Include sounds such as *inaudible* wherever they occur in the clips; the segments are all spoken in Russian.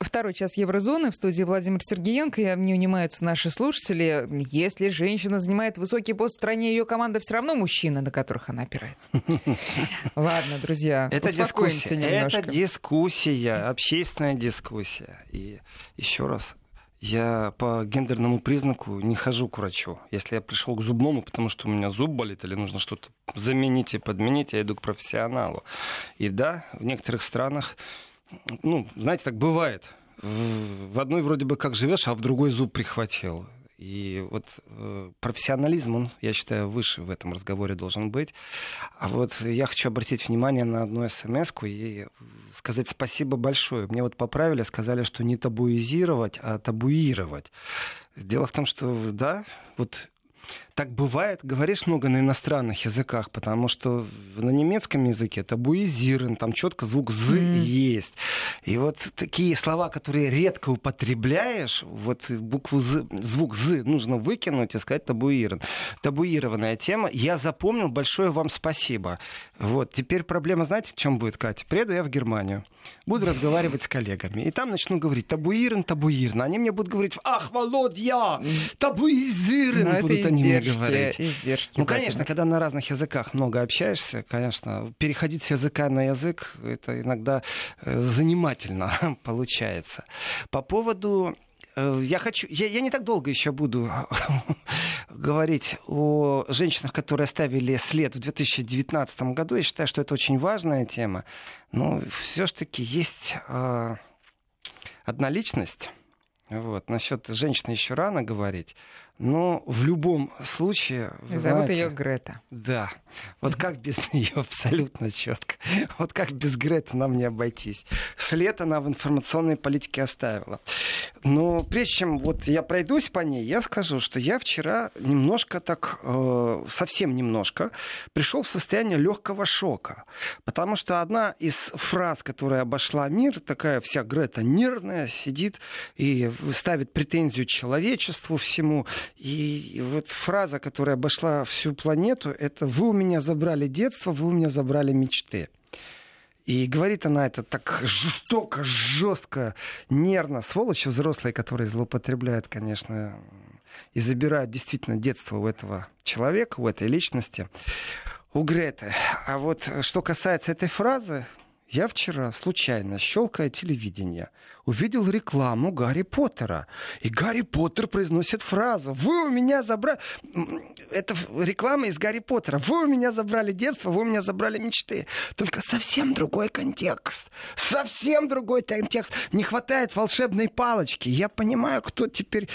Второй час Еврозоны. В студии Владимир Сергеенко. И не унимаются наши слушатели. Если женщина занимает высокий пост в стране, ее команда все равно мужчина, на которых она опирается. *laughs* Ладно, друзья, это дискуссия. немножко. Это дискуссия, общественная дискуссия. И еще раз, я по гендерному признаку не хожу к врачу. Если я пришел к зубному, потому что у меня зуб болит или нужно что-то заменить и подменить, я иду к профессионалу. И да, в некоторых странах ну, знаете, так бывает. В одной вроде бы как живешь, а в другой зуб прихватил. И вот э, профессионализм, он, я считаю, выше в этом разговоре должен быть. А вот я хочу обратить внимание на одну смс и сказать спасибо большое. Мне вот поправили, сказали, что не табуизировать, а табуировать. Дело в том, что, да, вот так бывает, говоришь много на иностранных языках, потому что на немецком языке табуизирован, там четко звук «з» mm. есть. И вот такие слова, которые редко употребляешь, вот букву «з», звук «з» нужно выкинуть и сказать табуирован. Табуированная тема. Я запомнил, большое вам спасибо. Вот, теперь проблема, знаете, в чем будет, Катя? Приеду я в Германию, буду разговаривать с коллегами, и там начну говорить табуирован, табуирован. Они мне будут говорить, ах, Володя, табуизирован, будут они мне говорить. Издержки, ну, конечно, когда на разных языках много общаешься, конечно, переходить с языка на язык, это иногда э, занимательно *laughs* получается. По поводу э, я хочу, я, я не так долго еще буду *laughs* говорить о женщинах, которые оставили след в 2019 году. Я считаю, что это очень важная тема. Но все-таки есть э, одна личность. Вот. Насчет женщины еще рано говорить. Но в любом случае... Зовут знаете, ее Грета. Да. Вот как без *laughs* нее абсолютно четко. Вот как без Греты нам не обойтись. След она в информационной политике оставила. Но прежде чем вот я пройдусь по ней, я скажу, что я вчера немножко так, э, совсем немножко, пришел в состояние легкого шока. Потому что одна из фраз, которая обошла мир, такая вся Грета нервная, сидит и ставит претензию человечеству всему. И вот фраза, которая обошла всю планету, это «Вы у меня забрали детство, вы у меня забрали мечты». И говорит она это так жестоко, жестко, нервно. Сволочи взрослые, которые злоупотребляют, конечно, и забирают действительно детство у этого человека, у этой личности, у Греты. А вот что касается этой фразы, я вчера случайно, щелкая телевидение, увидел рекламу Гарри Поттера. И Гарри Поттер произносит фразу «Вы у меня забрали...» Это реклама из Гарри Поттера. «Вы у меня забрали детство, вы у меня забрали мечты». Только совсем другой контекст. Совсем другой контекст. Не хватает волшебной палочки. Я понимаю, кто теперь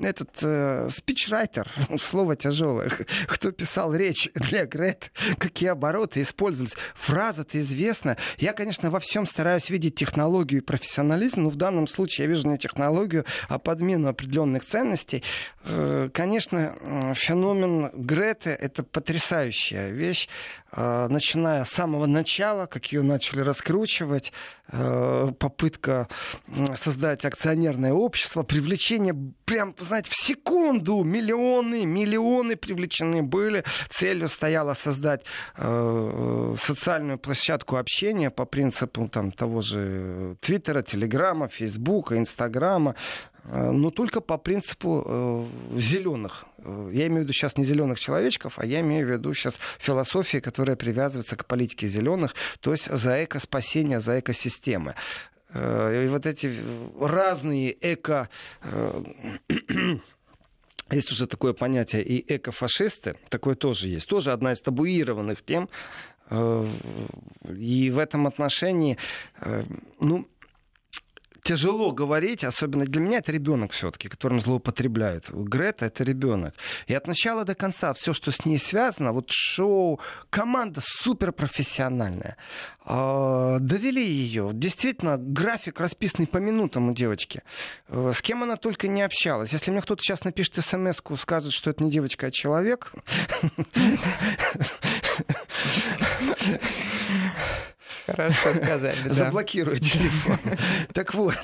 этот э, спичрайтер, *laughs* слово тяжелое, *laughs* кто писал речь для Грет, какие обороты использовались. Фраза-то известна. Я, конечно, во всем стараюсь видеть технологию и профессионализм, но в данном случае я вижу не технологию, а подмену определенных ценностей. Э, конечно, феномен Греты — это потрясающая вещь. Э, начиная с самого начала, как ее начали раскручивать, э, попытка создать акционерное общество, привлечение прям, знаете, в секунду миллионы, миллионы привлечены были. Целью стояло создать социальную площадку общения по принципу там, того же Твиттера, Телеграма, Фейсбука, Инстаграма, Э, но только по принципу э, зеленых. Э, я имею в виду сейчас не зеленых человечков, а я имею в виду сейчас философии, которая привязывается к политике зеленых, то есть за экоспасение, за экосистемы. И вот эти разные эко... *clears throat* Есть уже такое понятие и экофашисты, такое тоже есть. Тоже одна из табуированных тем. И в этом отношении, ну, тяжело говорить, особенно для меня это ребенок все-таки, которым злоупотребляют. Грета это ребенок. И от начала до конца все, что с ней связано, вот шоу, команда суперпрофессиональная. А, довели ее. Действительно, график расписанный по минутам у девочки. Э, с кем она только не общалась. Если мне кто-то сейчас напишет смс скажет, что это не девочка, а человек. *laughs* Хорошо сказали, да. Заблокирую телефон. *laughs* Так вот,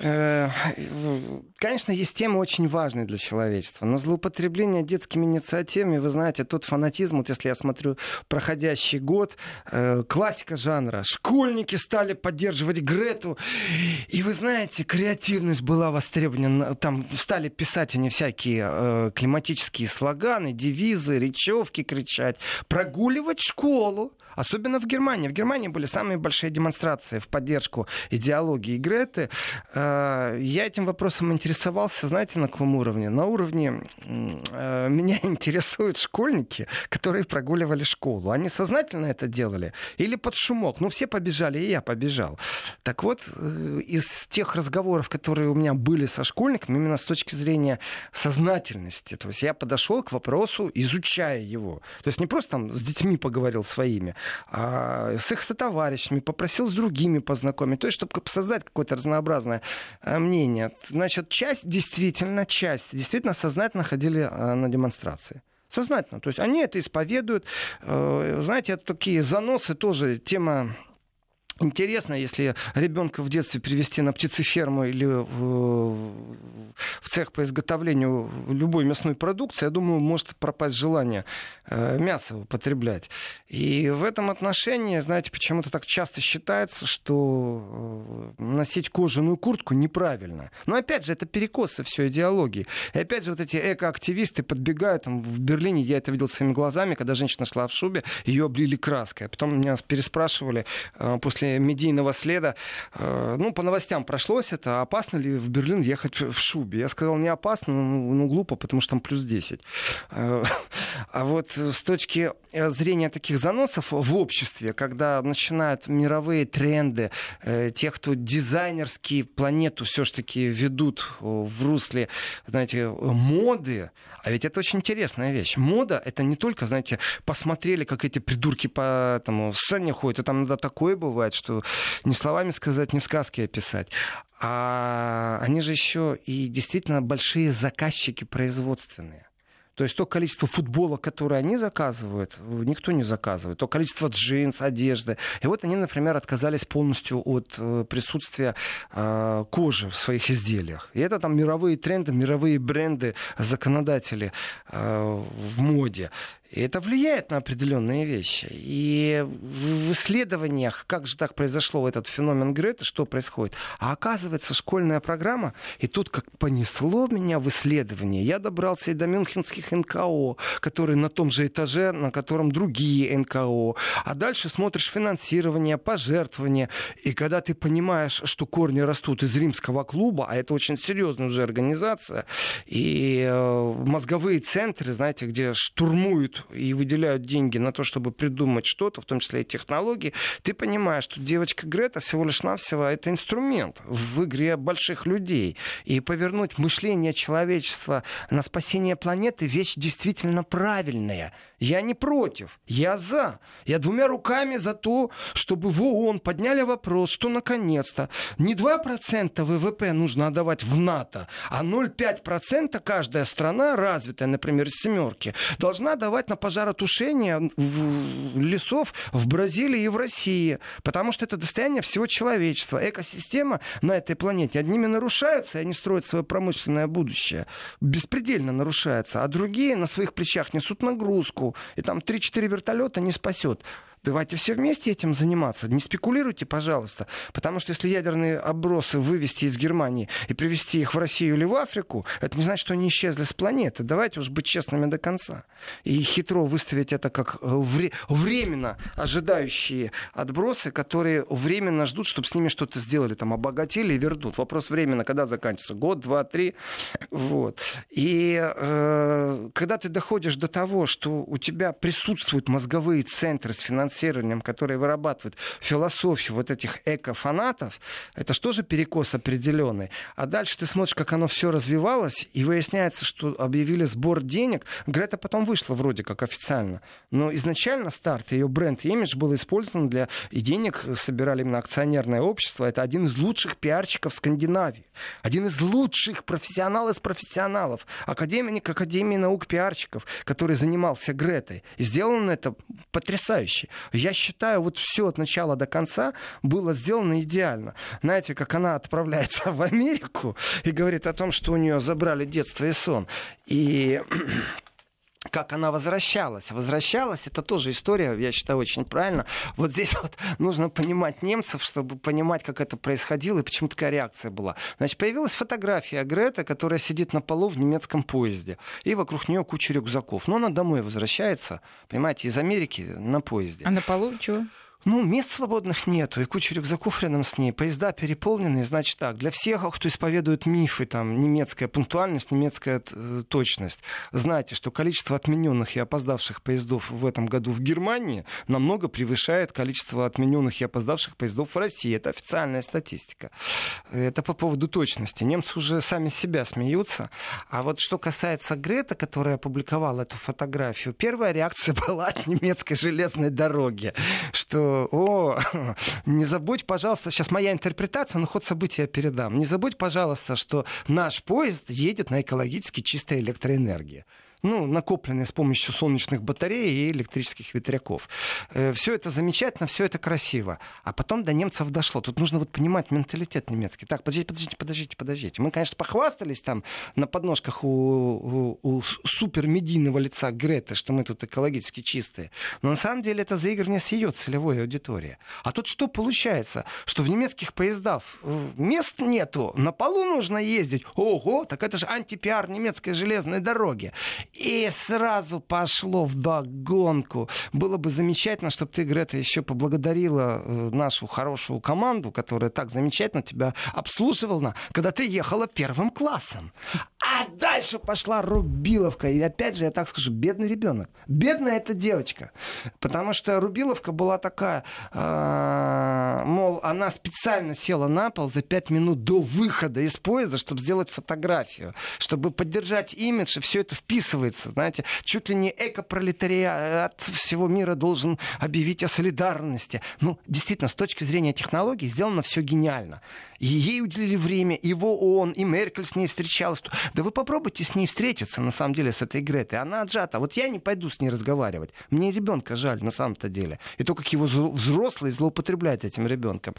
э, конечно, есть темы очень важные для человечества, но злоупотребление детскими инициативами, вы знаете, тот фанатизм, вот если я смотрю проходящий год, э, классика жанра, школьники стали поддерживать Грету, и вы знаете, креативность была востребована, там стали писать они всякие э, климатические слоганы, девизы, речевки кричать, прогуливать школу, Особенно в Германии. В Германии были самые большие демонстрации в поддержку идеологии Греты. Э, я этим вопросом интересовался, знаете, на каком уровне? На уровне э, меня *laughs* интересуют школьники, которые прогуливали школу. Они сознательно это делали или под шумок? Ну, все побежали, и я побежал. Так вот, э, из тех разговоров, которые у меня были со школьниками, именно с точки зрения сознательности, то есть я подошел к вопросу, изучая его. То есть не просто там с детьми поговорил своими, с их сотоварищами, попросил с другими познакомить, то есть чтобы создать какое-то разнообразное э, мнение. Значит, часть действительно, часть действительно сознательно ходили э, на демонстрации. Сознательно. То есть они это исповедуют. Э, знаете, это такие заносы тоже тема Интересно, если ребенка в детстве привести на птицеферму или в, цех по изготовлению любой мясной продукции, я думаю, может пропасть желание э, мясо употреблять. И в этом отношении, знаете, почему-то так часто считается, что э, носить кожаную куртку неправильно. Но опять же, это перекосы все идеологии. И опять же, вот эти экоактивисты подбегают, там, в Берлине я это видел своими глазами, когда женщина шла в шубе, ее облили краской. А потом меня переспрашивали э, после медийного следа, э, ну, по новостям прошлось это, опасно ли в Берлин ехать в шубе? Я сказал, не опасно, ну, ну глупо, потому что там плюс 10. Э, а вот с точки зрения таких заносов в обществе, когда начинают мировые тренды, э, тех, кто дизайнерски планету все-таки ведут в русле, знаете, моды, а ведь это очень интересная вещь. Мода — это не только, знаете, посмотрели, как эти придурки по этому сцене ходят, и там иногда такое бывает, что не словами сказать, не в сказке описать. А они же еще и действительно большие заказчики производственные. То есть то количество футбола, которое они заказывают, никто не заказывает. То количество джинс, одежды. И вот они, например, отказались полностью от э, присутствия э, кожи в своих изделиях. И это там мировые тренды, мировые бренды, законодатели э, в моде. И это влияет на определенные вещи. И в исследованиях, как же так произошло этот феномен Греты, что происходит? А оказывается, школьная программа, и тут как понесло меня в исследование, я добрался и до мюнхенских НКО, которые на том же этаже, на котором другие НКО. А дальше смотришь финансирование, пожертвования. И когда ты понимаешь, что корни растут из римского клуба, а это очень серьезная уже организация, и э, мозговые центры, знаете, где штурмуют и выделяют деньги на то, чтобы придумать что-то, в том числе и технологии, ты понимаешь, что девочка Грета всего лишь навсего это инструмент в игре больших людей. И повернуть мышление человечества на спасение планеты вещь действительно правильная. Я не против, я за. Я двумя руками за то, чтобы в ООН подняли вопрос, что наконец-то не 2% ВВП нужно отдавать в НАТО, а 0,5% каждая страна, развитая, например, из семерки, должна давать на пожаротушение лесов в Бразилии и в России. Потому что это достояние всего человечества. Экосистема на этой планете одними нарушается, и они строят свое промышленное будущее. Беспредельно нарушается. А другие на своих плечах несут нагрузку и там 3-4 вертолета не спасет. Давайте все вместе этим заниматься. Не спекулируйте, пожалуйста. Потому что если ядерные обросы вывести из Германии и привезти их в Россию или в Африку, это не значит, что они исчезли с планеты. Давайте уж быть честными до конца. И хитро выставить это как э, вре- временно ожидающие отбросы, которые временно ждут, чтобы с ними что-то сделали, там обогатили и вернут. Вопрос временно, когда заканчивается? Год, два, три. Вот. И э, когда ты доходишь до того, что у тебя присутствуют мозговые центры с финансовым финансированием, которые вырабатывают философию вот этих эко-фанатов, это что же перекос определенный? А дальше ты смотришь, как оно все развивалось, и выясняется, что объявили сбор денег. Грета потом вышла вроде как официально. Но изначально старт, ее бренд и имидж был использован для... И денег собирали именно акционерное общество. Это один из лучших пиарщиков Скандинавии. Один из лучших профессионалов из профессионалов. Академик Академии наук пиарщиков, который занимался Гретой. И сделано это потрясающе. Я считаю, вот все от начала до конца было сделано идеально. Знаете, как она отправляется в Америку и говорит о том, что у нее забрали детство и сон. И как она возвращалась. Возвращалась, это тоже история, я считаю, очень правильно. Вот здесь вот нужно понимать немцев, чтобы понимать, как это происходило и почему такая реакция была. Значит, появилась фотография Грета, которая сидит на полу в немецком поезде. И вокруг нее куча рюкзаков. Но она домой возвращается, понимаете, из Америки на поезде. А на полу чего? Ну, мест свободных нету, и куча рюкзаков рядом с ней. Поезда переполнены, значит так, для всех, кто исповедует мифы, там, немецкая пунктуальность, немецкая э, точность, знайте, что количество отмененных и опоздавших поездов в этом году в Германии намного превышает количество отмененных и опоздавших поездов в России. Это официальная статистика. Это по поводу точности. Немцы уже сами себя смеются. А вот что касается Грета, которая опубликовала эту фотографию, первая реакция *laughs* была от немецкой железной дороги, что о, *laughs* не забудь, пожалуйста, сейчас моя интерпретация, но ход событий я передам. Не забудь, пожалуйста, что наш поезд едет на экологически чистой электроэнергии ну, накопленные с помощью солнечных батарей и электрических ветряков. Э, все это замечательно, все это красиво. А потом до немцев дошло. Тут нужно вот понимать менталитет немецкий. Так, подождите, подождите, подождите, подождите. Мы, конечно, похвастались там на подножках у, у, у супермедийного лица Греты, что мы тут экологически чистые. Но на самом деле это заигрывание с ее целевой аудиторией. А тут что получается? Что в немецких поездах э, мест нету, на полу нужно ездить. Ого, так это же антипиар немецкой железной дороги. И сразу пошло в догонку. Было бы замечательно, чтобы ты, Грета, еще поблагодарила э, нашу хорошую команду, которая так замечательно тебя обслуживала, когда ты ехала первым классом. А дальше пошла Рубиловка. И опять же, я так скажу, бедный ребенок. Бедная эта девочка. Потому что Рубиловка была такая, э, мол, она специально села на пол за пять минут до выхода из поезда, чтобы сделать фотографию, чтобы поддержать имидж, и все это вписывается. Знаете, чуть ли не эко-пролетариат всего мира должен объявить о солидарности. Ну, действительно, с точки зрения технологий сделано все гениально. И ей уделили время, его он, и Меркель с ней встречалась. Да вы попробуйте с ней встретиться, на самом деле, с этой Гретой. Она отжата. Вот я не пойду с ней разговаривать. Мне ребенка жаль, на самом-то деле. И то, как его взрослые злоупотребляют этим ребенком.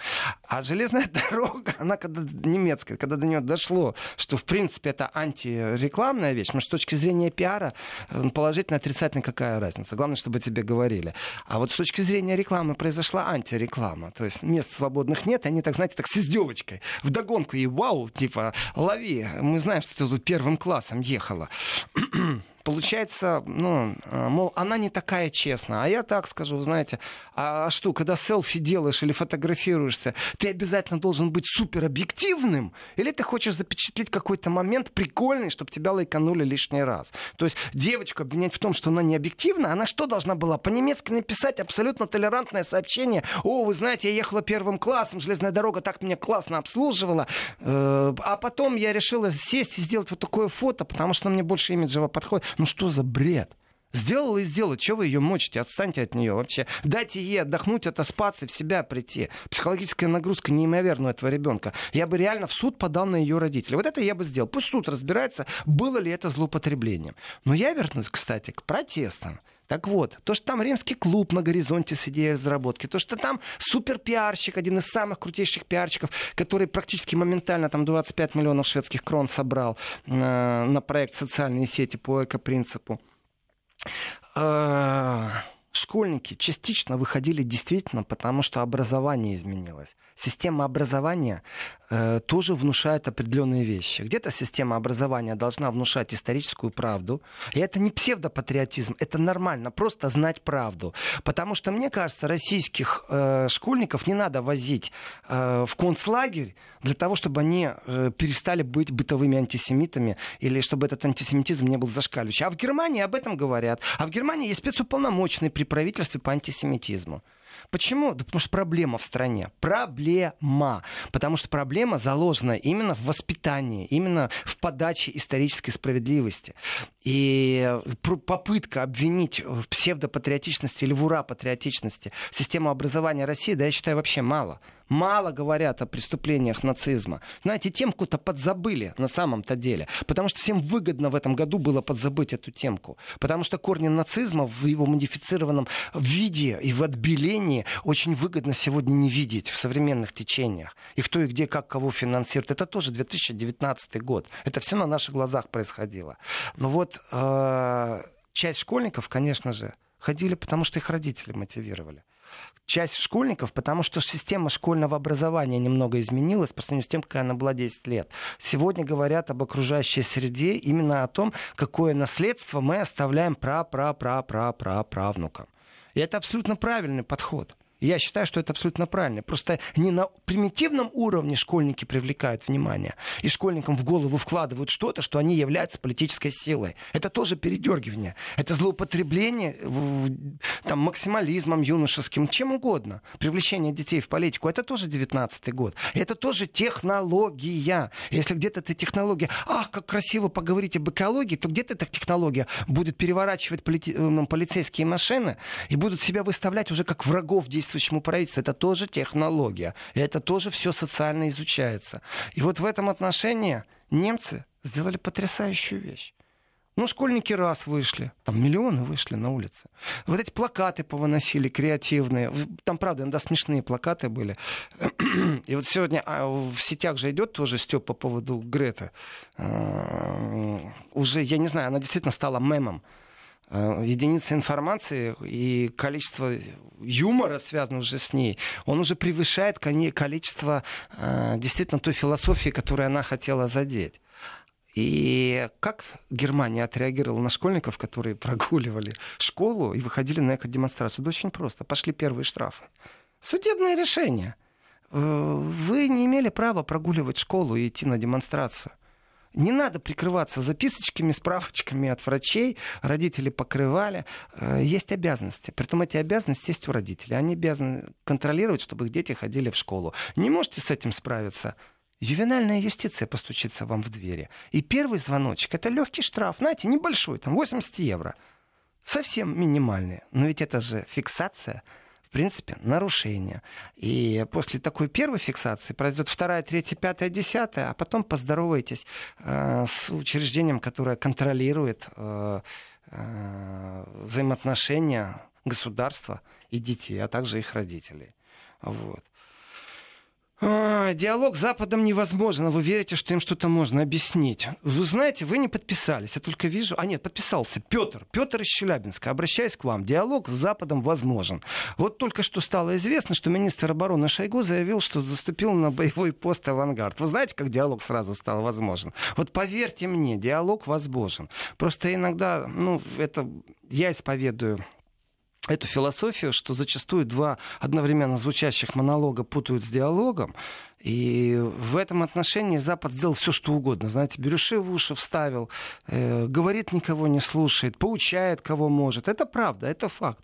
А железная *laughs* дорога, она когда немецкая, когда до нее дошло, что, в принципе, это антирекламная вещь, но с точки зрения пиара, э, положительно, отрицательно, какая разница? Главное, чтобы тебе говорили. А вот с точки зрения рекламы произошла антиреклама. То есть мест свободных нет, и они, так знаете, так с издевочкой. Вдогонку и вау, типа, лови. Мы знаем, что ты тут первым классом ехала *clears throat* получается, ну, э, мол, она не такая честная. А я так скажу, вы знаете, а что, когда селфи делаешь или фотографируешься, ты обязательно должен быть супер объективным? Или ты хочешь запечатлеть какой-то момент прикольный, чтобы тебя лайканули лишний раз? То есть девочку обвинять в том, что она не объективна, она что должна была? По-немецки написать абсолютно толерантное сообщение. О, вы знаете, я ехала первым классом, железная дорога так меня классно обслуживала. Э, а потом я решила сесть и сделать вот такое фото, потому что мне больше имиджево подходит. Ну что за бред? Сделала и сделала. Чего вы ее мочите? Отстаньте от нее вообще. Дайте ей отдохнуть, отоспаться, в себя прийти. Психологическая нагрузка неимоверная у этого ребенка. Я бы реально в суд подал на ее родителей. Вот это я бы сделал. Пусть суд разбирается, было ли это злоупотреблением. Но я вернусь, кстати, к протестам. Так вот, то, что там римский клуб на горизонте с идеей разработки, то, что там супер-пиарщик, один из самых крутейших пиарщиков, который практически моментально там 25 миллионов шведских крон собрал э, на проект «Социальные сети» по эко-принципу. Э, школьники частично выходили действительно потому, что образование изменилось. Система образования Э, тоже внушает определенные вещи. Где-то система образования должна внушать историческую правду. И это не псевдопатриотизм, это нормально, просто знать правду. Потому что, мне кажется, российских э, школьников не надо возить э, в концлагерь для того, чтобы они э, перестали быть бытовыми антисемитами или чтобы этот антисемитизм не был зашкаливающий. А в Германии об этом говорят. А в Германии есть спецуполномоченный при правительстве по антисемитизму. Почему? Да потому что проблема в стране. Проблема. Потому что проблема заложена именно в воспитании, именно в подаче исторической справедливости. И попытка обвинить в псевдопатриотичности или в ура-патриотичности систему образования России, да, я считаю, вообще мало мало говорят о преступлениях нацизма. Знаете, темку-то подзабыли на самом-то деле. Потому что всем выгодно в этом году было подзабыть эту темку. Потому что корни нацизма в его модифицированном виде и в отбелении очень выгодно сегодня не видеть в современных течениях. И кто и где, как кого финансирует. Это тоже 2019 год. Это все на наших глазах происходило. Но вот э, часть школьников, конечно же, ходили, потому что их родители мотивировали часть школьников, потому что система школьного образования немного изменилась по сравнению с тем, какая она была 10 лет. Сегодня говорят об окружающей среде, именно о том, какое наследство мы оставляем пра-пра-пра-пра-пра-правнукам. И это абсолютно правильный подход. Я считаю, что это абсолютно правильно. Просто не на примитивном уровне школьники привлекают внимание. И школьникам в голову вкладывают что-то, что они являются политической силой. Это тоже передергивание. Это злоупотребление там, максимализмом юношеским, чем угодно. Привлечение детей в политику. Это тоже 19 год. Это тоже технология. Если где-то эта технология, ах, как красиво поговорить об экологии, то где-то эта технология будет переворачивать полити... Э, полицейские машины и будут себя выставлять уже как врагов действия действующему правительству. Это тоже технология. И это тоже все социально изучается. И вот в этом отношении немцы сделали потрясающую вещь. Ну, школьники раз вышли, там миллионы вышли на улицы. Вот эти плакаты повыносили креативные. Там, правда, иногда смешные плакаты были. И вот сегодня а, в сетях же идет тоже стёб по поводу Греты. А, уже, я не знаю, она действительно стала мемом. Э, единица информации и количество юмора, связанного уже с ней, он уже превышает количество э, действительно той философии, которую она хотела задеть. И как Германия отреагировала на школьников, которые прогуливали школу и выходили на эко-демонстрацию? Да очень просто. Пошли первые штрафы. Судебное решение. Э, вы не имели права прогуливать школу и идти на демонстрацию. Не надо прикрываться записочками, справочками от врачей. Родители покрывали. Э, есть обязанности. Притом эти обязанности есть у родителей. Они обязаны контролировать, чтобы их дети ходили в школу. Не можете с этим справиться? Ювенальная юстиция постучится вам в двери. И первый звоночек — это легкий штраф, знаете, небольшой, там 80 евро. Совсем минимальный. Но ведь это же фиксация — принципе, нарушение. И после такой первой фиксации произойдет вторая, третья, пятая, десятая, а потом поздоровайтесь э, с учреждением, которое контролирует э, э, взаимоотношения государства и детей, а также их родителей. Вот. А, диалог с Западом невозможен. Вы верите, что им что-то можно объяснить. Вы знаете, вы не подписались. Я только вижу... А нет, подписался. Петр. Петр из Челябинска. Обращаюсь к вам. Диалог с Западом возможен. Вот только что стало известно, что министр обороны Шойгу заявил, что заступил на боевой пост «Авангард». Вы знаете, как диалог сразу стал возможен? Вот поверьте мне, диалог возможен. Просто иногда, ну, это я исповедую эту философию, что зачастую два одновременно звучащих монолога путают с диалогом. И в этом отношении Запад сделал все, что угодно. Знаете, беруши в уши вставил, э, говорит, никого не слушает, поучает, кого может. Это правда, это факт.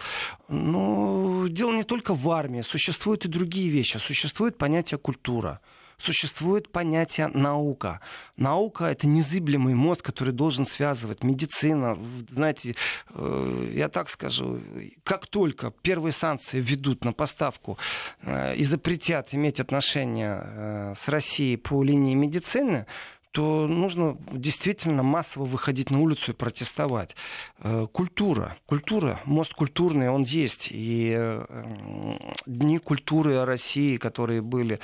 Но дело не только в армии. Существуют и другие вещи. Существует понятие культура существует понятие наука. Наука — это незыблемый мозг, который должен связывать медицина. Знаете, э, я так скажу, как только первые санкции ведут на поставку э, и запретят иметь отношения э, с Россией по линии медицины, то нужно действительно массово выходить на улицу и протестовать. Э, культура. Культура, мост культурный, он есть. И э, дни культуры России, которые были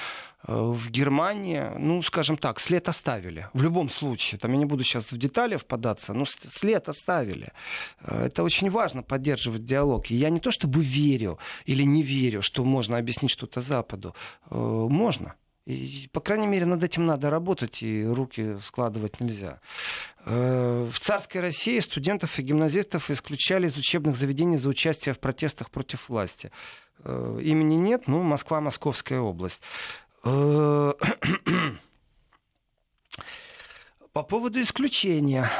э, в Германии, ну, скажем так, след оставили. В любом случае. Там я не буду сейчас в детали впадаться, но след оставили. Это очень важно, поддерживать диалог. И я не то чтобы верю или не верю, что можно объяснить что-то Западу. Можно. И, по крайней мере, над этим надо работать, и руки складывать нельзя. Э, в царской России студентов и гимназистов исключали из учебных заведений за участие в протестах против власти. Э, имени нет, ну, Москва, Московская область. Э, *clears throat* По поводу исключения.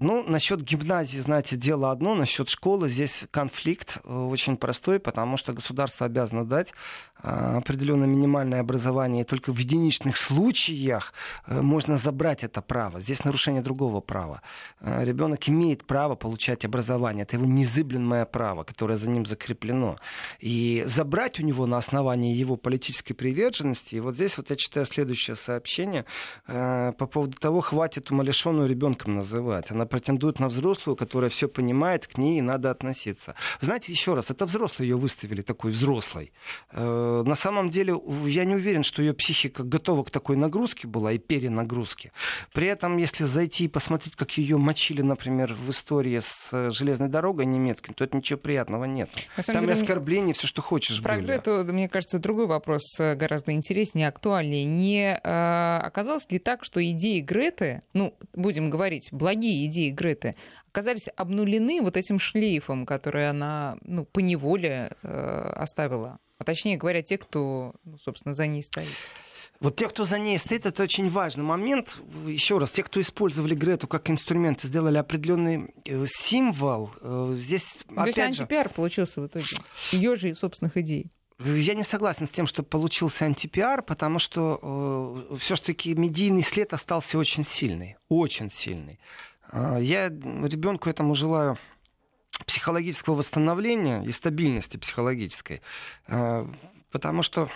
Ну, насчет гимназии, знаете, дело одно. Насчет школы здесь конфликт э, очень простой, потому что государство обязано дать э, определенное минимальное образование. И только в единичных случаях можно забрать это право. Здесь нарушение другого права. Ребенок имеет право получать образование. Это его незыблемое право, которое за ним закреплено. И забрать у него на основании его политической приверженности. И вот здесь вот я читаю следующее сообщение по поводу того, хватит умалишенную ребенком называть. Она претендует на взрослую, которая все понимает, к ней надо относиться. Знаете, еще раз, это взрослые ее выставили такой взрослой. Э, на самом деле, я не уверен, что ее психика готова к такой нагрузке была и перенагрузке. При этом, если зайти и посмотреть, как ее мочили, например, в истории с э, железной дорогой немецкой, то это ничего приятного нет. Там деле, и оскорбления, все, что хочешь. Про были. Грету, мне кажется, другой вопрос э, гораздо интереснее, актуальнее. Не э, оказалось ли так, что идеи Греты, ну, будем говорить, благие идеи Греты, оказались обнулены вот этим шлейфом, который она, ну, поневоле э, оставила. А точнее говоря, те, кто, ну, собственно, за ней стоит. Вот те, кто за ней стоит, это очень важный момент. Еще раз, те, кто использовали Грету как инструмент, сделали определенный э, символ. Э, здесь, То есть антипиар же... получился в итоге. Ее же собственных идей. Я не согласен с тем, что получился антипиар, потому что э, все-таки медийный след остался очень сильный. Очень сильный. Э, я ребенку этому желаю психологического восстановления и стабильности психологической. Э, потому что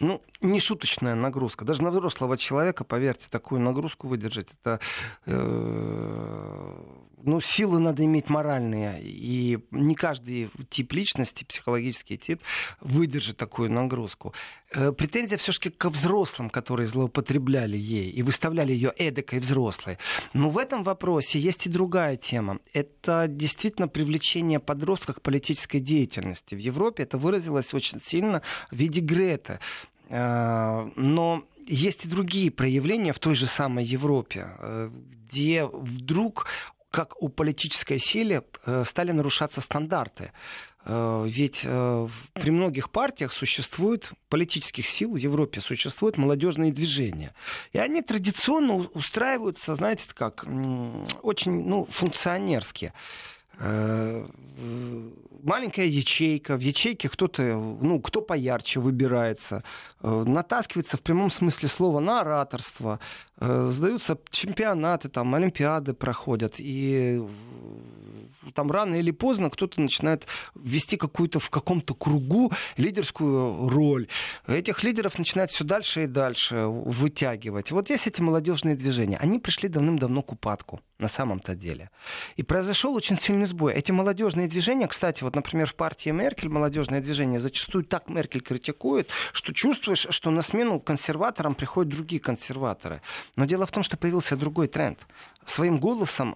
ну, не шуточная нагрузка. Даже на взрослого человека, поверьте, такую нагрузку выдержать, это э, ну, силы надо иметь моральные. И не каждый тип личности, психологический тип, выдержит такую нагрузку. Э, претензия все-таки к взрослым, которые злоупотребляли ей и выставляли ее эдакой взрослой. Но в этом вопросе есть и другая тема. Это действительно привлечение подростков к политической деятельности. В Европе это выразилось очень сильно в виде Грета. Э, но есть и другие проявления в той же самой Европе, э, где вдруг как у политической силы э, стали нарушаться стандарты. Э, ведь э, при многих партиях существует, политических сил в Европе существуют молодежные движения. И они традиционно устраиваются, знаете, как, очень ну, функционерски маленькая ячейка, в ячейке кто-то, ну, кто поярче выбирается, натаскивается в прямом смысле слова на ораторство, Э, сдаются чемпионаты, там, олимпиады проходят, и там рано или поздно кто-то начинает вести какую-то в каком-то кругу лидерскую роль. Этих лидеров начинают все дальше и дальше вытягивать. Вот есть эти молодежные движения. Они пришли давным-давно к упадку на самом-то деле. И произошел очень сильный сбой. Эти молодежные движения, кстати, вот, например, в партии Меркель молодежное движение зачастую так Меркель критикует, что чувствуешь, что на смену консерваторам приходят другие консерваторы. Но дело в том, что появился другой тренд. Своим голосом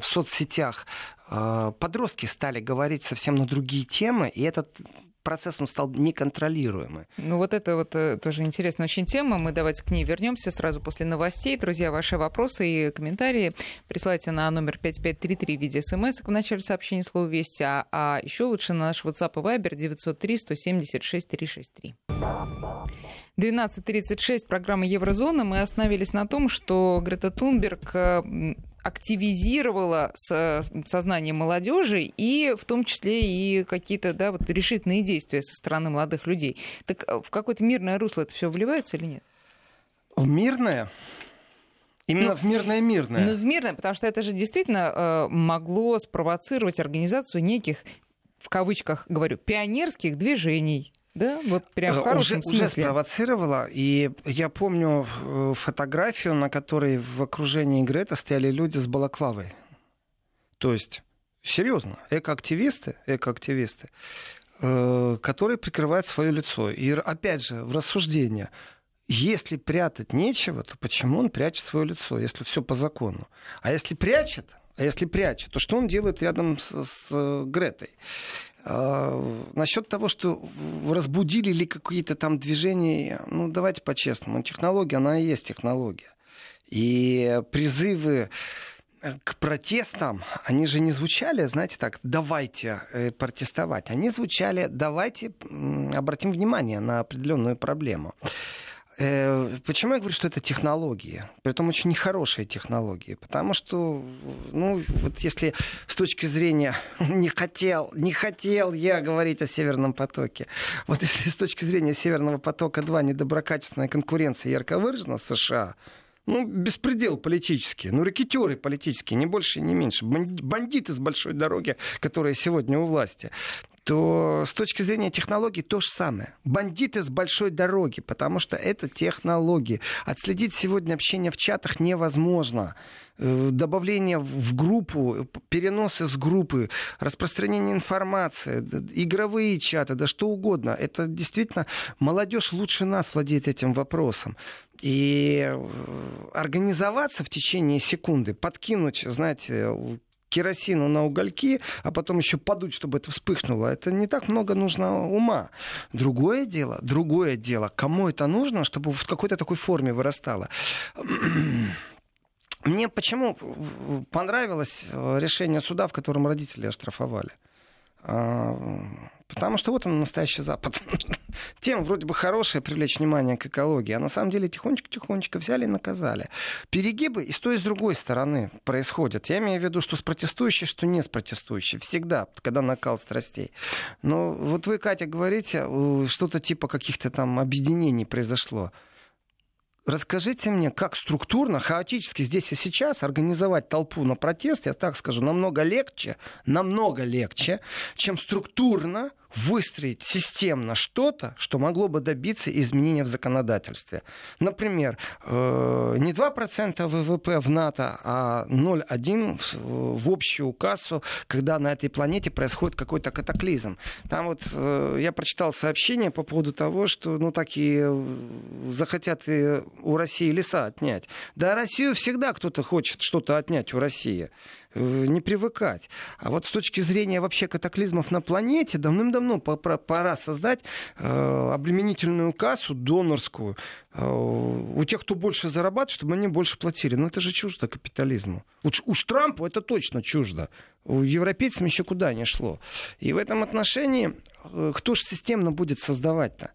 в соцсетях э, подростки стали говорить совсем на другие темы, и этот процесс он стал неконтролируемый. Ну вот это вот э, тоже интересная очень тема. Мы давайте к ней вернемся сразу после новостей. Друзья, ваши вопросы и комментарии присылайте на номер 5533 в виде смс в начале сообщения слова «Вести», а, а еще лучше на наш WhatsApp и Viber 903 176 363. 12.36, программа Еврозона. Мы остановились на том, что Грета Тунберг активизировала сознание молодежи и в том числе и какие-то да, вот решительные действия со стороны молодых людей. Так э, в какое-то мирное русло это все вливается или нет? В мирное? Именно ну, в мирное мирное. Ну, в мирное, потому что это же действительно э, могло спровоцировать организацию неких, в кавычках говорю, пионерских движений. Да, вот прям в э, хорошем уже, смысле. Уже спровоцировала. И я помню э, фотографию, на которой в окружении Грета стояли люди с балаклавой. То есть, серьезно, экоактивисты, экоактивисты, э, которые прикрывают свое лицо. И опять же, в рассуждение. Если прятать нечего, то почему он прячет свое лицо, если все по закону? А если прячет, а если прячет, то что он делает рядом с, с Гретой? А, насчет того, что разбудили ли какие-то там движения, ну давайте по-честному, технология, она и есть технология. И призывы э, к протестам, они же не звучали, знаете, так, давайте э, протестовать. Они звучали, давайте обратим внимание на определенную проблему. Э, почему я говорю, что это технологии? Притом очень нехорошие технологии. Потому что, ну, вот если с точки зрения *laughs* не хотел, не хотел я говорить о Северном потоке. Вот если с точки зрения Северного потока 2 недоброкачественная конкуренция ярко выражена США, ну, беспредел политический, ну, ракетеры политические, не больше не меньше, бандиты с большой дороги, которые сегодня у власти то с точки зрения технологий то же самое. Бандиты с большой дороги, потому что это технологии. Отследить сегодня общение в чатах невозможно э, добавление в группу, переносы с группы, распространение информации, игровые чаты, да что угодно. Это действительно молодежь лучше нас владеет этим вопросом. И э, организоваться в течение секунды, подкинуть, знаете, керосину на угольки, а потом еще подуть, чтобы это вспыхнуло, это не так много нужно ума. Другое дело, другое дело, кому это нужно, чтобы в какой-то такой форме вырастало. Мне почему понравилось решение суда, в котором родители оштрафовали? А, потому что вот он настоящий Запад. *laughs* Тем вроде бы хорошая, привлечь внимание к экологии, а на самом деле тихонечко-тихонечко взяли и наказали. Перегибы и с той, и с другой стороны происходят. Я имею в виду, что с протестующей, что не с протестующей. Всегда, когда накал страстей. Но вот вы, Катя, говорите, что-то типа каких-то там объединений произошло. Расскажите мне, как структурно, хаотически здесь и сейчас организовать толпу на протест, я так скажу, намного легче, намного легче, чем структурно выстроить системно что-то, что могло бы добиться изменения в законодательстве. Например, э, не 2% ВВП в НАТО, а 0,1 в общую кассу, когда на этой планете происходит какой-то катаклизм. Там вот э, я прочитал сообщение по поводу того, что ну такие э, захотят у России леса отнять. Да, Россию всегда кто-то хочет что-то отнять у России. Э, не привыкать. А вот с точки зрения вообще катаклизмов на планете, давным-давно пора создать э, обременительную кассу донорскую э, у тех, кто больше зарабатывает, чтобы они больше платили. Но это же чуждо капитализму. Уж, уж Трампу это точно чуждо. У европейцам еще куда не шло. И в этом отношении кто же системно будет создавать-то?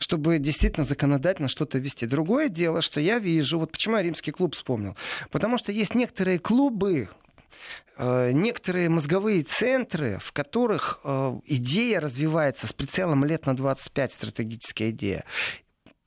Чтобы действительно законодательно что-то вести. Другое дело, что я вижу, вот почему я римский клуб вспомнил. Потому что есть некоторые клубы, Э, некоторые мозговые центры, в которых э, идея развивается с прицелом лет на 25, стратегическая идея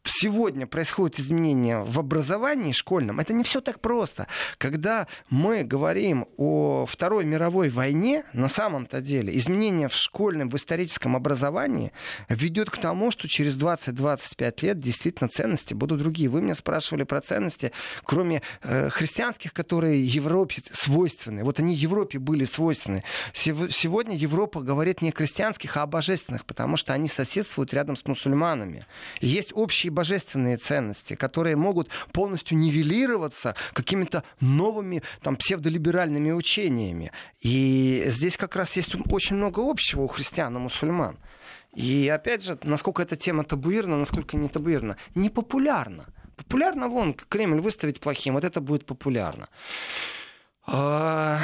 сегодня происходят изменения в образовании школьном, это не все так просто. Когда мы говорим о Второй мировой войне, на самом-то деле изменения в школьном, в историческом образовании ведет к тому, что через 20-25 лет действительно ценности будут другие. Вы меня спрашивали про ценности, кроме э, христианских, которые Европе свойственны. Вот они Европе были свойственны. Сегодня Европа говорит не о христианских, а о божественных, потому что они соседствуют рядом с мусульманами. Есть общие божественные ценности, которые могут полностью нивелироваться какими-то новыми там, псевдолиберальными учениями. И здесь как раз есть очень много общего у христиан и мусульман. И опять же, насколько эта тема табуирована, насколько не табуирована. Непопулярна. Популярно вон Кремль выставить плохим, вот это будет популярно. А,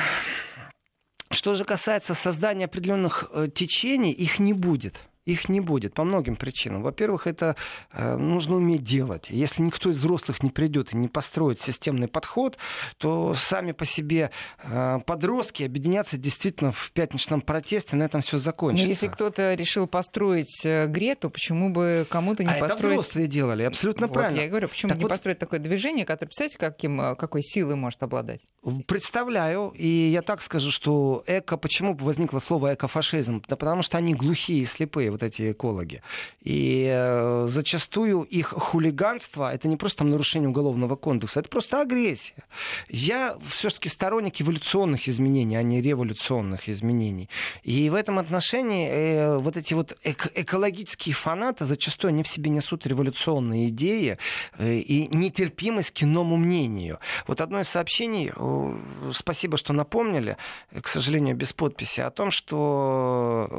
что же касается создания определенных э, течений, их не будет их не будет по многим причинам. Во-первых, это э, нужно уметь делать. Если никто из взрослых не придет и не построит системный подход, то сами по себе э, подростки объединятся действительно в пятничном протесте, на этом все закончится. Но если кто-то решил построить э, Грету, почему бы кому-то не а построить... это взрослые делали, абсолютно вот, правильно. Я говорю, почему так не вот... построить такое движение, которое, представляете, каким, какой силой может обладать? Представляю, и я так скажу, что эко, почему возникло слово экофашизм? Да потому что они глухие и слепые вот эти экологи. И э, зачастую их хулиганство это не просто там, нарушение уголовного кодекса, это просто агрессия. Я все-таки сторонник эволюционных изменений, а не революционных изменений. И в этом отношении э, вот эти вот эко- экологические фанаты зачастую они в себе несут революционные идеи э, и нетерпимость к иному мнению. Вот одно из сообщений, э, спасибо, что напомнили, к сожалению, без подписи, о том, что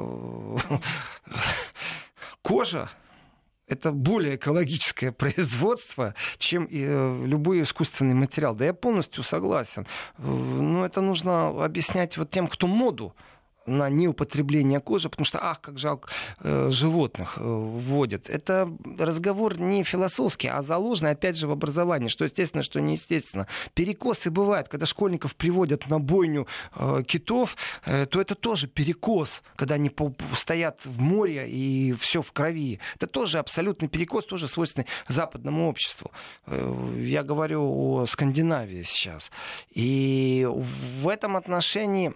э, Кожа это более экологическое *laughs* производство, чем э, любой искусственный материал. Да я полностью согласен. Э, но это нужно объяснять вот тем, кто моду на неупотребление кожи, потому что, ах, как жалко э, животных э, вводят. Это разговор не философский, а заложенный, опять же, в образовании, что естественно, что неестественно. Перекосы бывают, когда школьников приводят на бойню э, китов, то это тоже перекос, когда они стоят в море и все в крови. Это тоже абсолютный перекос, тоже свойственный западному обществу. Я говорю о Скандинавии сейчас. И в этом отношении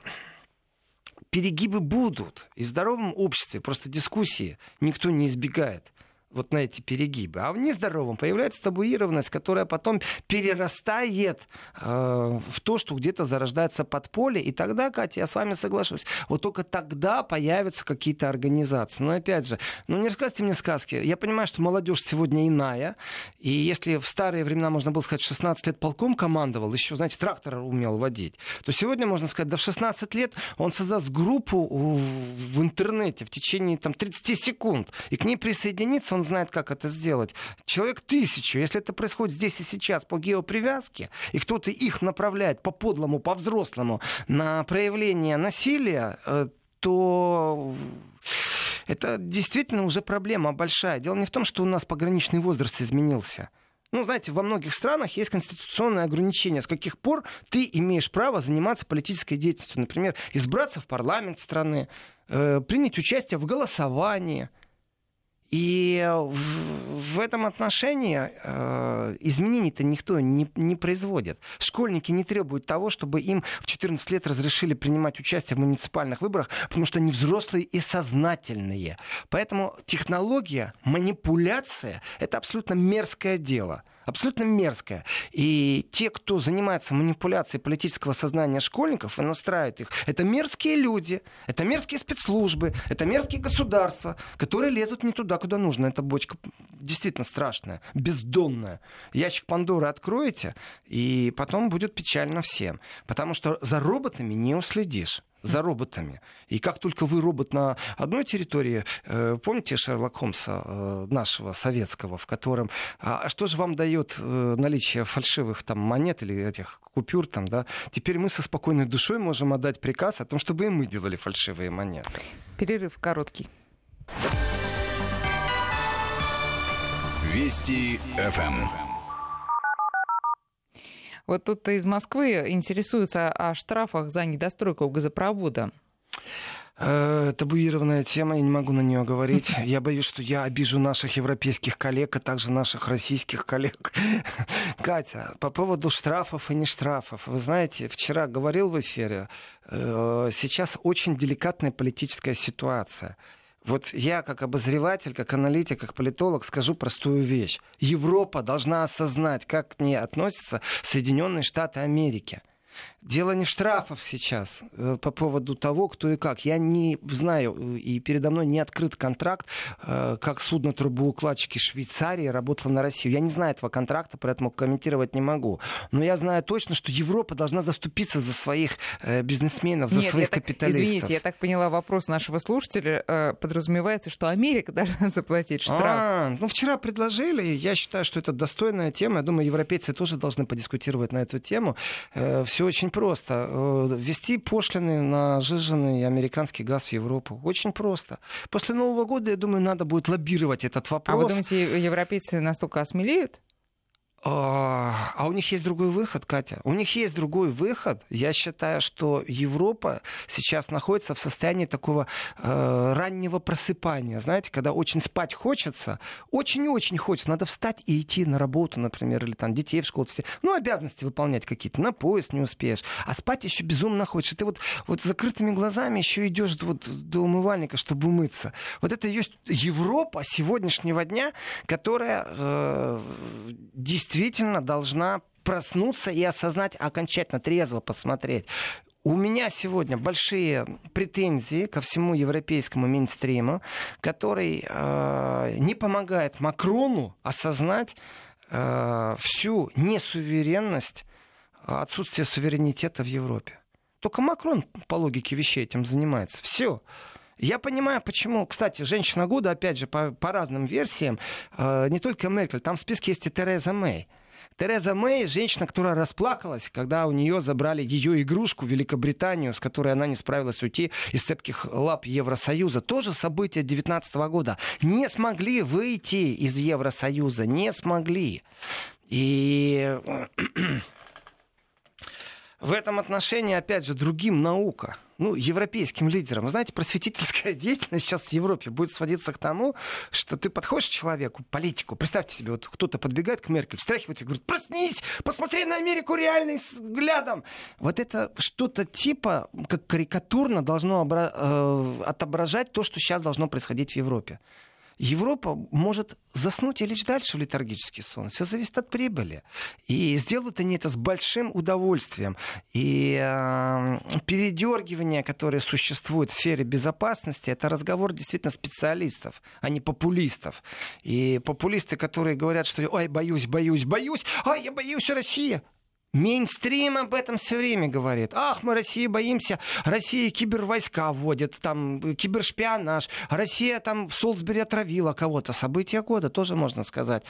перегибы будут. И в здоровом обществе просто дискуссии никто не избегает вот на эти перегибы. А в нездоровом появляется табуированность, которая потом перерастает э, в то, что где-то зарождается подполье. И тогда, Катя, я с вами соглашусь, вот только тогда появятся какие-то организации. Но опять же, ну не рассказывайте мне сказки. Я понимаю, что молодежь сегодня иная. И если в старые времена можно было сказать, 16 лет полком командовал, еще, знаете, трактор умел водить, то сегодня можно сказать, да в 16 лет он создаст группу в интернете в течение там, 30 секунд. И к ней присоединится, он знает, как это сделать. Человек тысячу. Если это происходит здесь и сейчас по геопривязке, и кто-то их направляет по-подлому, по-взрослому на проявление насилия, э, то это действительно уже проблема большая. Дело не в том, что у нас пограничный возраст изменился. Ну, знаете, во многих странах есть конституционное ограничение, с каких пор ты имеешь право заниматься политической деятельностью. Например, избраться в парламент страны, э, принять участие в голосовании – и в этом отношении э, изменений-то никто не, не производит. Школьники не требуют того, чтобы им в 14 лет разрешили принимать участие в муниципальных выборах, потому что они взрослые и сознательные. Поэтому технология, манипуляция — это абсолютно мерзкое дело — абсолютно мерзкая. И те, кто занимается манипуляцией политического сознания школьников и настраивает их, это мерзкие люди, это мерзкие спецслужбы, это мерзкие государства, которые лезут не туда, куда нужно. Эта бочка действительно страшная, бездонная. Ящик Пандоры откроете, и потом будет печально всем. Потому что за роботами не уследишь за роботами. И как только вы робот на одной территории, э, помните Шерлок Холмса э, нашего советского, в котором, а, а что же вам дает э, наличие фальшивых там монет или этих купюр там, да? Теперь мы со спокойной душой можем отдать приказ о том, чтобы и мы делали фальшивые монеты. Перерыв короткий. Вести ФМ. Вот тут из Москвы интересуются о штрафах за недостройку газопровода. Э, табуированная тема, я не могу на нее говорить. *laughs* Я боюсь, что я обижу наших европейских коллег, а также наших российских коллег. *laughs* Катя, по поводу штрафов и не штрафов. Вы знаете, вчера говорил в эфире, э, сейчас очень деликатная политическая ситуация. Вот я как обозреватель, как аналитик, как политолог скажу простую вещь. Европа должна осознать, как к ней относятся Соединенные Штаты Америки – Дело не в штрафах сейчас э, по поводу того, кто и как. Я не знаю, э, и передо мной не открыт контракт, э, как судно трубоукладчики Швейцарии работало на Россию. Я не знаю этого контракта, поэтому комментировать не могу. Но я знаю точно, что Европа должна заступиться за своих бизнесменов, за Нет, своих я капиталистов. Так, извините, я так поняла вопрос нашего слушателя. Подразумевается, что Америка *laughs* должна заплатить штраф. А, ну вчера предложили. Я считаю, что это достойная тема. Я думаю, европейцы тоже должны подискутировать на эту тему. Все очень просто. Э, ввести пошлины на жиженный американский газ в Европу. Очень просто. После Нового года, я думаю, надо будет лоббировать этот вопрос. А вы думаете, европейцы настолько осмелеют? А, а у них есть другой выход, Катя. У них есть другой выход. Я считаю, что Европа сейчас находится в состоянии такого э, раннего просыпания. Знаете, когда очень спать хочется, очень-очень хочется. Надо встать и идти на работу, например, или там детей в школу. Ну, обязанности выполнять какие-то. На поезд не успеешь. А спать еще безумно хочется. Ты вот, вот закрытыми глазами еще идешь вот до умывальника, чтобы умыться. Вот это есть Европа сегодняшнего дня, которая э, действительно действительно должна проснуться и осознать окончательно, трезво посмотреть. У меня сегодня большие претензии ко всему европейскому мейнстриму, который э, не помогает Макрону осознать э, всю несуверенность, отсутствие суверенитета в Европе. Только Макрон, по логике вещей, этим занимается. Все. Я понимаю, почему. Кстати, женщина года, опять же, по, по разным версиям, э, не только Меркель, там в списке есть и Тереза Мэй. Тереза Мэй, женщина, которая расплакалась, когда у нее забрали ее игрушку Великобританию, с которой она не справилась уйти из цепких лап Евросоюза. Тоже событие 2019 года. Не смогли выйти из Евросоюза, не смогли. И *clears throat* в этом отношении, опять же, другим наука ну, европейским лидерам. Знаете, просветительская *laughs* деятельность сейчас в Европе будет сводиться к тому, что ты подходишь к человеку, политику, представьте себе, вот кто-то подбегает к Меркель, встряхивает и говорит, проснись, посмотри на Америку реальным взглядом. Вот это что-то типа, как карикатурно должно обра- э, отображать то, что сейчас должно происходить в Европе. Европа может заснуть и лечь дальше в летаргический сон. Все зависит от прибыли. И сделают они это с большим удовольствием. И э, передергивание, которое существует в сфере безопасности, это разговор действительно специалистов, а не популистов. И популисты, которые говорят, что ой, боюсь, боюсь, боюсь, ай, я боюсь России. Мейнстрим об этом все время говорит. Ах, мы России боимся. Россия кибервойска вводит, там кибершпионаж. Россия там в Солсбери отравила кого-то. События года тоже можно сказать.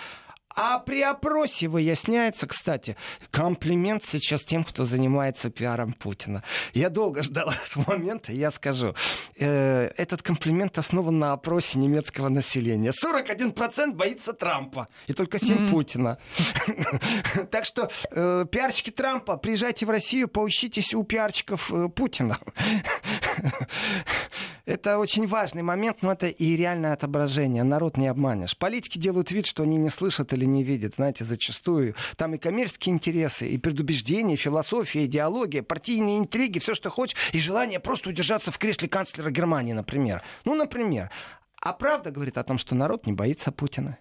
А при опросе выясняется, кстати, комплимент сейчас тем, кто занимается пиаром Путина. Я долго ждал *laughs* этого момента, и я скажу. Э, этот комплимент основан на опросе немецкого населения. 41% боится Трампа, и только 7% mm-hmm. Путина. *laughs* Так что, э, пиарщики Трампа, приезжайте в Россию, поучитесь у пиарщиков э, Путина. *laughs* Это очень важный момент, но это и реальное отображение. Народ не обманешь. Политики делают вид, что они не слышат или не видят. Знаете, зачастую там и коммерческие интересы, и предубеждения, и философия, идеология, партийные интриги, все, что хочешь, и желание просто удержаться в кресле канцлера Германии, например. Ну, например. А правда говорит о том, что народ не боится Путина.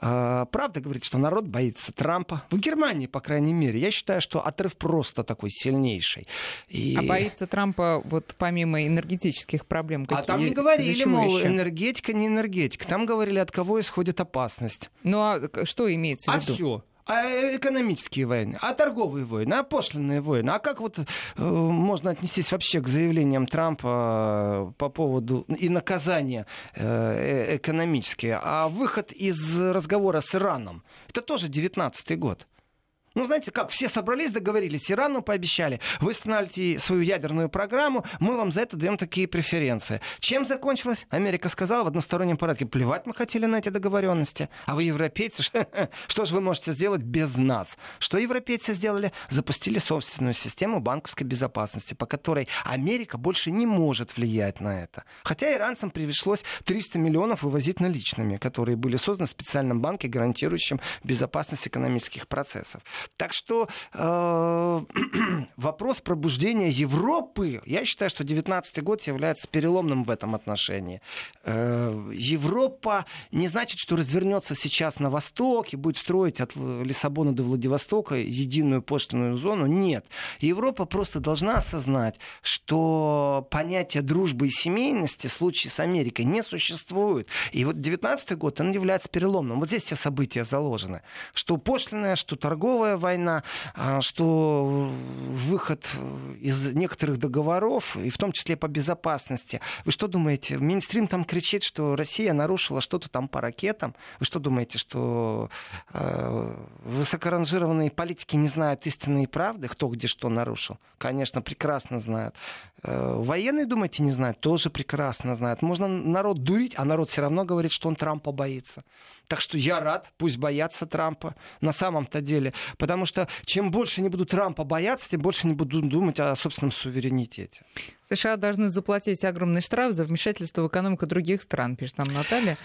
А, правда говорит, что народ боится Трампа. В Германии, по крайней мере. Я считаю, что отрыв просто такой сильнейший. И... А боится Трампа вот помимо энергетических проблем? Какие... А там не говорили, мол, еще? энергетика, не энергетика. Там говорили, от кого исходит опасность. Ну а что имеется в а виду? А все а экономические войны, а торговые войны, а пошлинные войны. А как вот э, можно отнестись вообще к заявлениям Трампа э, по поводу и наказания э, э экономические? А выход из разговора с Ираном, это тоже 19 год. Ну, знаете, как, все собрались, договорились, Ирану пообещали, вы останавливаете свою ядерную программу, мы вам за это даем такие преференции. Чем закончилось? Америка сказала в одностороннем порядке, плевать мы хотели на эти договоренности. А вы, европейцы, *laughs* что же вы можете сделать без нас? Что европейцы сделали? Запустили собственную систему банковской безопасности, по которой Америка больше не может влиять на это. Хотя иранцам пришлось 300 миллионов вывозить наличными, которые были созданы в специальном банке, гарантирующем безопасность экономических процессов. Так что э, *clears throat* вопрос пробуждения Европы, я считаю, что 19 год является переломным в этом отношении. Э, Европа не значит, что развернется сейчас на восток и будет строить от Лиссабона до Владивостока единую поштовую зону. Нет. Европа просто должна осознать, что понятие дружбы и семейности в случае с Америкой не существует. И вот 19 год, он является переломным. Вот здесь все события заложены. Что пошлинное, что торговая война, а, что выход из некоторых договоров, и в том числе по безопасности. Вы что думаете, Минстрим там кричит, что Россия нарушила что-то там по ракетам? Вы что думаете, что э, высокоранжированные политики не знают истинной правды, кто где что нарушил? Конечно, прекрасно знают. Э, военные, думаете, не знают? Тоже прекрасно знают. Можно народ дурить, а народ все равно говорит, что он Трампа боится. Так что я рад, пусть боятся Трампа на самом-то деле. Потому что чем больше они будут Трампа бояться, тем больше они будут думать о собственном суверенитете. США должны заплатить огромный штраф за вмешательство в экономику других стран, пишет нам Наталья.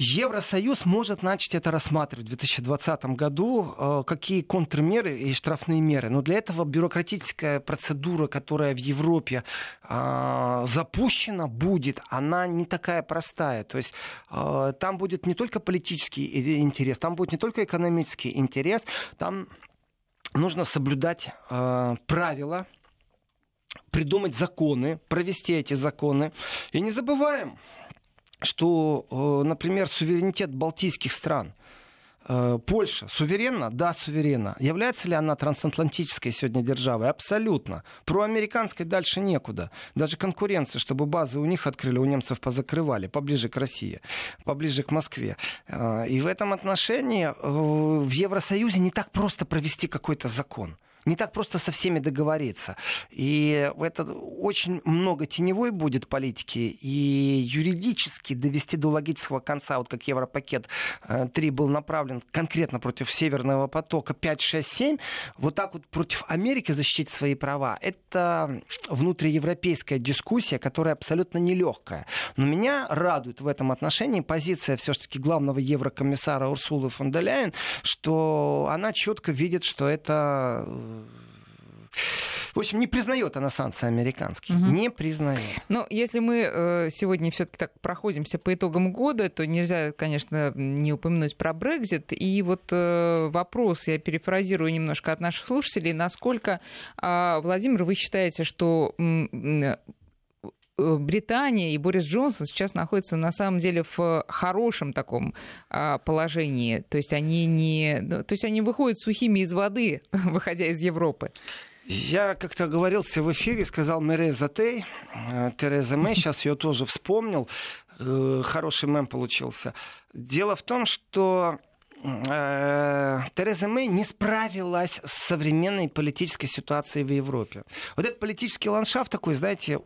Евросоюз может начать это рассматривать в 2020 году, э, какие контрмеры и штрафные меры. Но для этого бюрократическая процедура, которая в Европе э, запущена будет, она не такая простая. То есть э, там будет не только политический интерес, там будет не только экономический интерес, там нужно соблюдать правила, придумать законы, провести эти законы. И не забываем, что, э, например, суверенитет балтийских стран Э, Польша суверенна? Да, суверенна. Является ли она трансатлантической сегодня державой? Абсолютно. Про американской дальше некуда. Даже конкуренция, чтобы базы у них открыли, у немцев позакрывали, поближе к России, поближе к Москве. Э, и в этом отношении в Евросоюзе не так просто провести какой-то закон. Не так просто со всеми договориться. И это очень много теневой будет политики. И юридически довести до логического конца, вот как Европакет 3 э, был направлен конкретно против Северного потока 5, 6, 7, вот так вот против Америки защитить свои права, это внутриевропейская дискуссия, которая абсолютно нелегкая. Но меня радует в этом отношении позиция все-таки главного еврокомиссара Урсулы фон де Ляйен, что она четко видит, что это в общем, не признает она санкции американские. Угу. Не признает. Но если мы э, сегодня все-таки так проходимся по итогам года, то нельзя, конечно, не упомянуть про Брекзит. И вот э, вопрос, я перефразирую немножко от наших слушателей, насколько, э, Владимир, вы считаете, что Британия и Борис Джонсон сейчас находятся на самом деле в хорошем таком а, положении. То есть они не, ну, то есть они выходят сухими из воды, *laughs* выходя из Европы. Я как-то оговорился в эфире, сказал Мереза Тей, э, Тереза Мэй, *laughs* сейчас ее тоже вспомнил. Э, хороший мем получился. Дело в том, что э, Тереза Мэй не справилась с современной политической ситуацией в Европе. Вот этот политический ландшафт такой, знаете,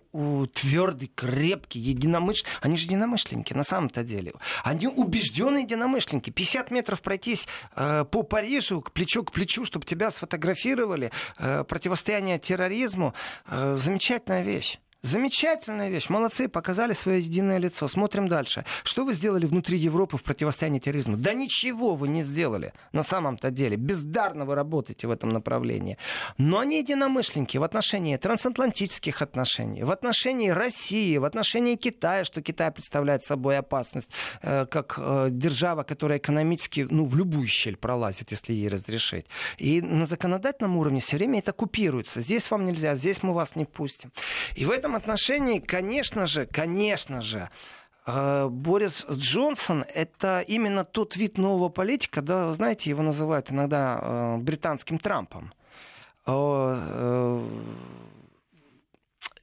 твердый, крепкий, единомышленник. Они же единомышленники на самом-то деле. Они убежденные единомышленники. 50 метров пройтись э, по Парижу, к плечу к плечу, чтобы тебя сфотографировали. Э, противостояние терроризму. Э, замечательная вещь. Замечательная вещь. Молодцы, показали свое единое лицо. Смотрим дальше. Что вы сделали внутри Европы в противостоянии терроризму? Да ничего вы не сделали на самом-то деле. Бездарно вы работаете в этом направлении. Но они единомышленники в отношении трансатлантических отношений, в отношении России, в отношении Китая, что Китай представляет собой опасность, э, как э, держава, которая экономически ну, в любую щель пролазит, если ей разрешить. И на законодательном уровне все время это купируется. Здесь вам нельзя, здесь мы вас не пустим. И в этом этом отношении, конечно же, конечно же, э, Борис Джонсон — это именно тот вид нового политика, да, знаете, его называют иногда э, британским Трампом. Э,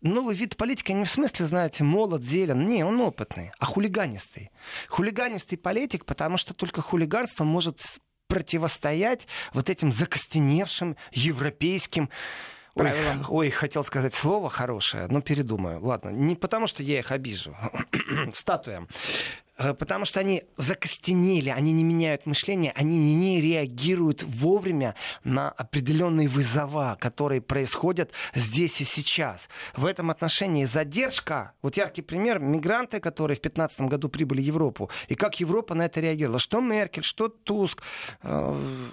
новый вид политики не в смысле, знаете, молод, зелен. Не, он опытный, а хулиганистый. Хулиганистый политик, потому что только хулиганство может противостоять вот этим закостеневшим европейским правилам. Ой, ой, хотел сказать слово хорошее, но передумаю. Ладно, не потому, что я их обижу. *clears throat* Статуям. Э, потому что они закостенели, они не меняют мышление, они не реагируют вовремя на определенные вызова, которые происходят здесь и сейчас. В этом отношении задержка, вот яркий пример, мигранты, которые в 2015 году прибыли в Европу, и как Европа на это реагировала. Что Меркель, что Туск, э,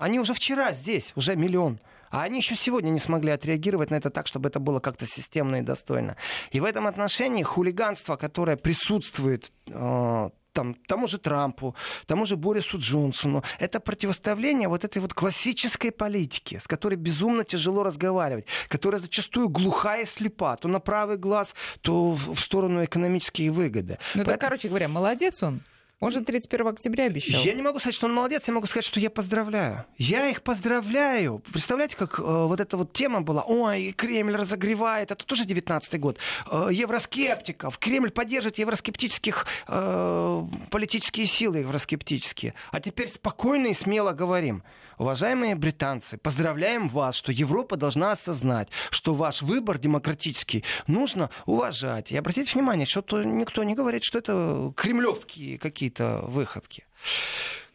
они уже вчера здесь, уже миллион. А они еще сегодня не смогли отреагировать на это так, чтобы это было как-то системно и достойно. И в этом отношении хулиганство, которое присутствует э, там, тому же Трампу, тому же Борису Джонсону. Это противоставление вот этой вот классической политики, с которой безумно тяжело разговаривать, которая зачастую глухая и слепа, то на правый глаз, то в сторону экономические выгоды. Ну, Поэтому... так, короче говоря, молодец он. Он же 31 октября обещал. Я не могу сказать, что он молодец, я могу сказать, что я поздравляю. Я их поздравляю. Представляете, как э, вот эта вот тема была, ой, Кремль разогревает, это тоже 19 год, э, евроскептиков, Кремль поддерживает евроскептических э, политические силы евроскептические. А теперь спокойно и смело говорим, уважаемые британцы, поздравляем вас, что Европа должна осознать, что ваш выбор демократический нужно уважать. И обратите внимание, что никто не говорит, что это кремлевские какие какие-то выходки.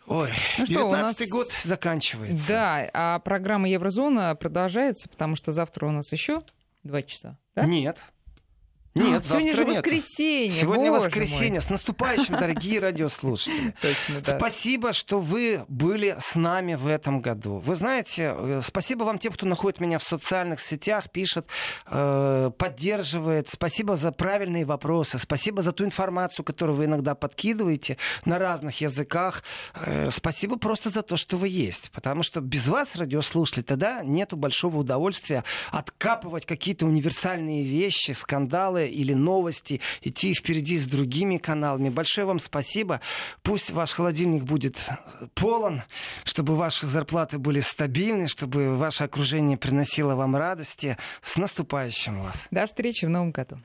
Ой, ну 19 год заканчивается. Да, а программа Еврозона продолжается, потому что завтра у нас еще два часа. Да? Нет. Нет, сегодня же нет. воскресенье. Сегодня Боже воскресенье. Мой. С наступающим, дорогие радиослушатели. *laughs* Точно, да. Спасибо, что вы были с нами в этом году. Вы знаете, э, спасибо вам тем, кто находит меня в социальных сетях, пишет, э, поддерживает. Спасибо за правильные вопросы. Спасибо за ту информацию, которую вы иногда подкидываете на разных языках. Э, спасибо просто за то, что вы есть. Потому что без вас, радиослушатели, тогда нету большого удовольствия откапывать какие-то универсальные вещи, скандалы, Или новости, идти впереди с другими каналами. Большое вам спасибо. Пусть ваш холодильник будет полон, чтобы ваши зарплаты были стабильны, чтобы ваше окружение приносило вам радости. С наступающим вас. До встречи в новом году.